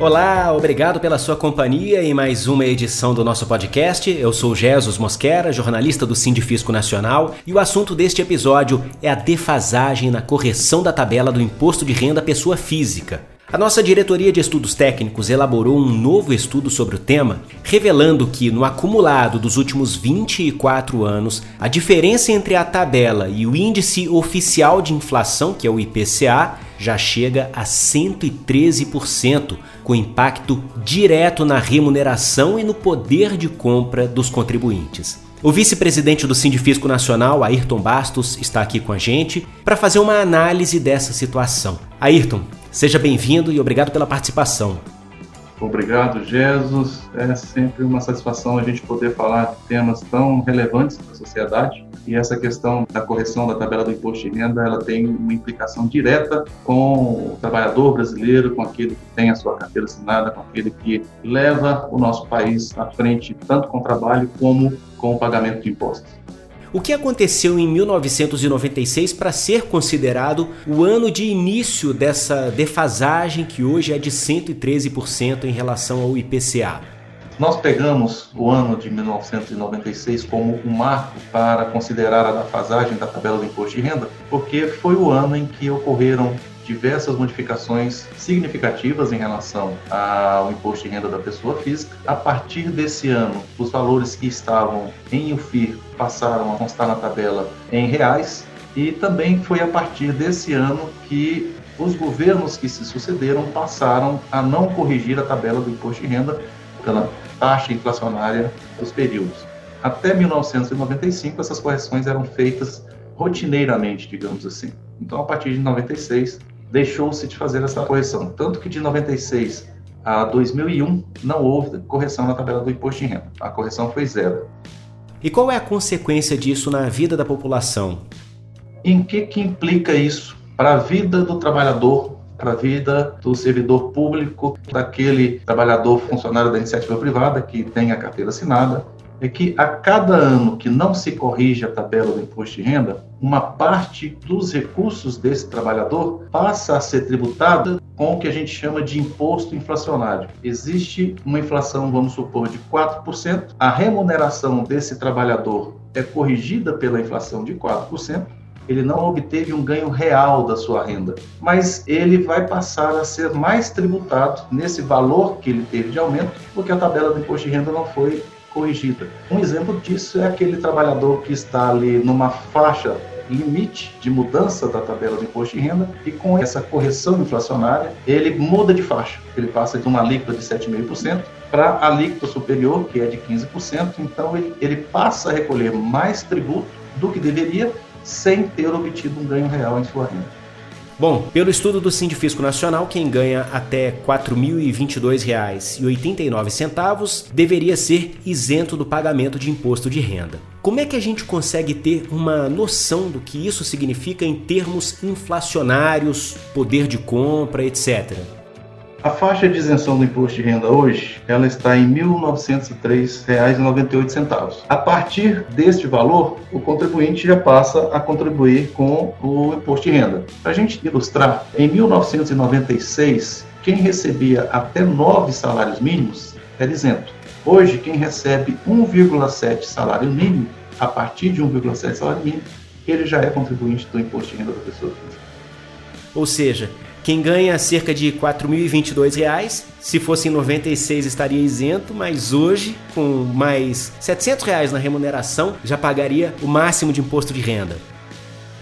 Olá, obrigado pela sua companhia em mais uma edição do nosso podcast. Eu sou Jesus Mosquera, jornalista do Sindifisco Nacional, e o assunto deste episódio é a defasagem na correção da tabela do imposto de renda pessoa física. A nossa diretoria de estudos técnicos elaborou um novo estudo sobre o tema, revelando que, no acumulado dos últimos 24 anos, a diferença entre a tabela e o índice oficial de inflação, que é o IPCA, já chega a 113%, com impacto direto na remuneração e no poder de compra dos contribuintes. O vice-presidente do Sindifisco Nacional, Ayrton Bastos, está aqui com a gente para fazer uma análise dessa situação. Ayrton, Seja bem-vindo e obrigado pela participação. Obrigado, Jesus. É sempre uma satisfação a gente poder falar de temas tão relevantes para a sociedade. E essa questão da correção da tabela do imposto de renda, ela tem uma implicação direta com o trabalhador brasileiro, com aquele que tem a sua carteira assinada, com aquele que leva o nosso país à frente, tanto com o trabalho como com o pagamento de impostos. O que aconteceu em 1996 para ser considerado o ano de início dessa defasagem que hoje é de 113% em relação ao IPCA? Nós pegamos o ano de 1996 como um marco para considerar a defasagem da tabela do imposto de renda, porque foi o ano em que ocorreram diversas modificações significativas em relação ao imposto de renda da pessoa física. A partir desse ano, os valores que estavam em UFIR passaram a constar na tabela em reais e também foi a partir desse ano que os governos que se sucederam passaram a não corrigir a tabela do imposto de renda pela taxa inflacionária dos períodos. Até 1995, essas correções eram feitas rotineiramente, digamos assim. Então, a partir de 96, deixou-se de fazer essa correção. Tanto que de 96 a 2001 não houve correção na tabela do imposto de renda. A correção foi zero. E qual é a consequência disso na vida da população? Em que, que implica isso para a vida do trabalhador, para a vida do servidor público, daquele trabalhador funcionário da iniciativa privada que tem a carteira assinada, é que a cada ano que não se corrige a tabela do imposto de renda, uma parte dos recursos desse trabalhador passa a ser tributada com o que a gente chama de imposto inflacionário. Existe uma inflação, vamos supor, de 4%, a remuneração desse trabalhador é corrigida pela inflação de 4%, ele não obteve um ganho real da sua renda, mas ele vai passar a ser mais tributado nesse valor que ele teve de aumento, porque a tabela do imposto de renda não foi corrigida. Um exemplo disso é aquele trabalhador que está ali numa faixa limite de mudança da tabela de imposto de renda e com essa correção inflacionária ele muda de faixa. Ele passa de uma alíquota de 7,5% para a alíquota superior, que é de 15%. Então ele, ele passa a recolher mais tributo do que deveria sem ter obtido um ganho real em sua renda. Bom, pelo estudo do Sindifisco Nacional, quem ganha até R$ 4.022,89 deveria ser isento do pagamento de imposto de renda. Como é que a gente consegue ter uma noção do que isso significa em termos inflacionários, poder de compra, etc? A faixa de isenção do imposto de renda hoje, ela está em R$ 1.903,98. A partir deste valor, o contribuinte já passa a contribuir com o imposto de renda. Para a gente ilustrar, em 1996, quem recebia até nove salários mínimos era isento. Hoje, quem recebe 1,7 salário mínimo, a partir de 1,7 salário mínimo, ele já é contribuinte do imposto de renda da pessoa física. Ou seja, quem ganha cerca de R$ 4.022, se fosse em 96 estaria isento, mas hoje, com mais 700 reais na remuneração, já pagaria o máximo de imposto de renda.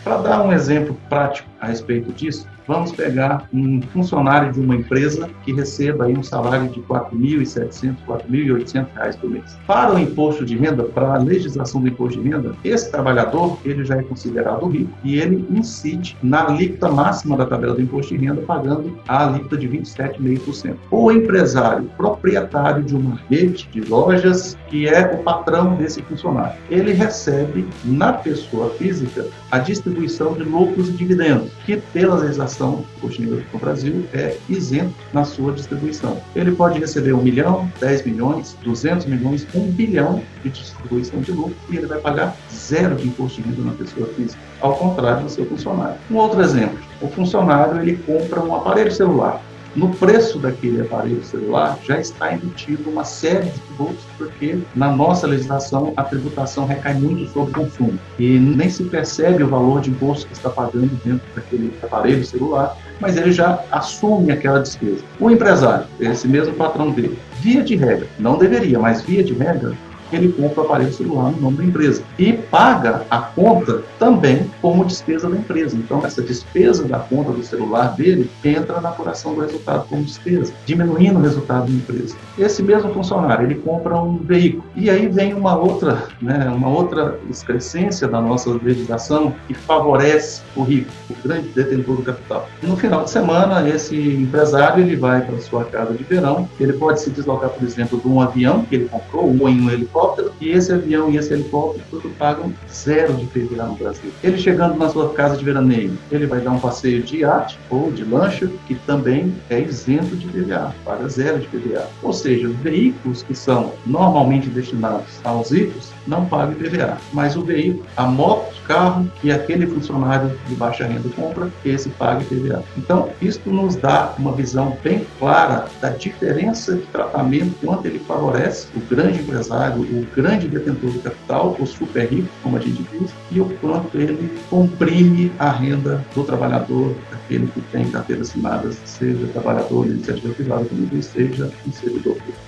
Para dar um exemplo prático a respeito disso, Vamos pegar um funcionário de uma empresa que receba aí um salário de R$ 4.700, R$ 4.800 por mês. Para o imposto de renda, para a legislação do imposto de renda, esse trabalhador ele já é considerado rico e ele incide na alíquota máxima da tabela do imposto de renda, pagando a alíquota de 27,5%. O empresário proprietário de uma rede de lojas, que é o patrão desse funcionário, ele recebe na pessoa física a distribuição de lucros e dividendos, que pela legislação o coxinha no Brasil é isento na sua distribuição. Ele pode receber 1 milhão, 10 milhões, 200 milhões, 1 bilhão de distribuição de lucro e ele vai pagar zero de imposto de renda na pessoa física, ao contrário do seu funcionário. Um outro exemplo, o funcionário ele compra um aparelho celular no preço daquele aparelho celular já está embutido uma série de tributos, porque na nossa legislação a tributação recai muito sobre o consumo e nem se percebe o valor de imposto que está pagando dentro daquele aparelho celular, mas ele já assume aquela despesa. O empresário, esse mesmo patrão dele, via de regra, não deveria, mas via de regra, ele compra o aparelho celular no nome da empresa e paga a conta também como despesa da empresa. Então, essa despesa da conta do celular dele entra na apuração do resultado como despesa, diminuindo o resultado da empresa. Esse mesmo funcionário, ele compra um veículo e aí vem uma outra, né, uma outra excrescência da nossa legislação que favorece o rico, o grande detentor do capital. No final de semana, esse empresário ele vai para sua casa de verão, ele pode se deslocar, por exemplo, de um avião que ele comprou ou em um helicóptero helicóptero e esse avião e esse helicóptero tudo pagam zero de PVA no Brasil. Ele chegando na sua casa de veraneio, ele vai dar um passeio de iate ou de lancha, que também é isento de PVA, paga zero de PVA. Ou seja, os veículos que são normalmente destinados aos ricos não pagam PVA, mas o veículo, a moto, carro que aquele funcionário de baixa renda compra, esse paga PVA. Então, isso nos dá uma visão bem clara da diferença de tratamento quanto ele favorece o grande empresário, o grande detentor do capital, o super rico, como a gente diz, e o quanto ele comprime a renda do trabalhador, daquele que tem carteira assinada, seja trabalhador de iniciativa privada, como diz, seja um servidor público.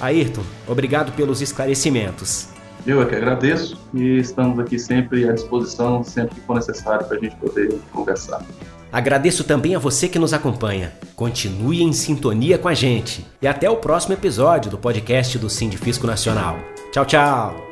Ayrton, obrigado pelos esclarecimentos. Eu é que agradeço e estamos aqui sempre à disposição, sempre que for necessário, para a gente poder conversar. Agradeço também a você que nos acompanha. Continue em sintonia com a gente. E até o próximo episódio do podcast do Sindifisco Nacional. Tchau, tchau!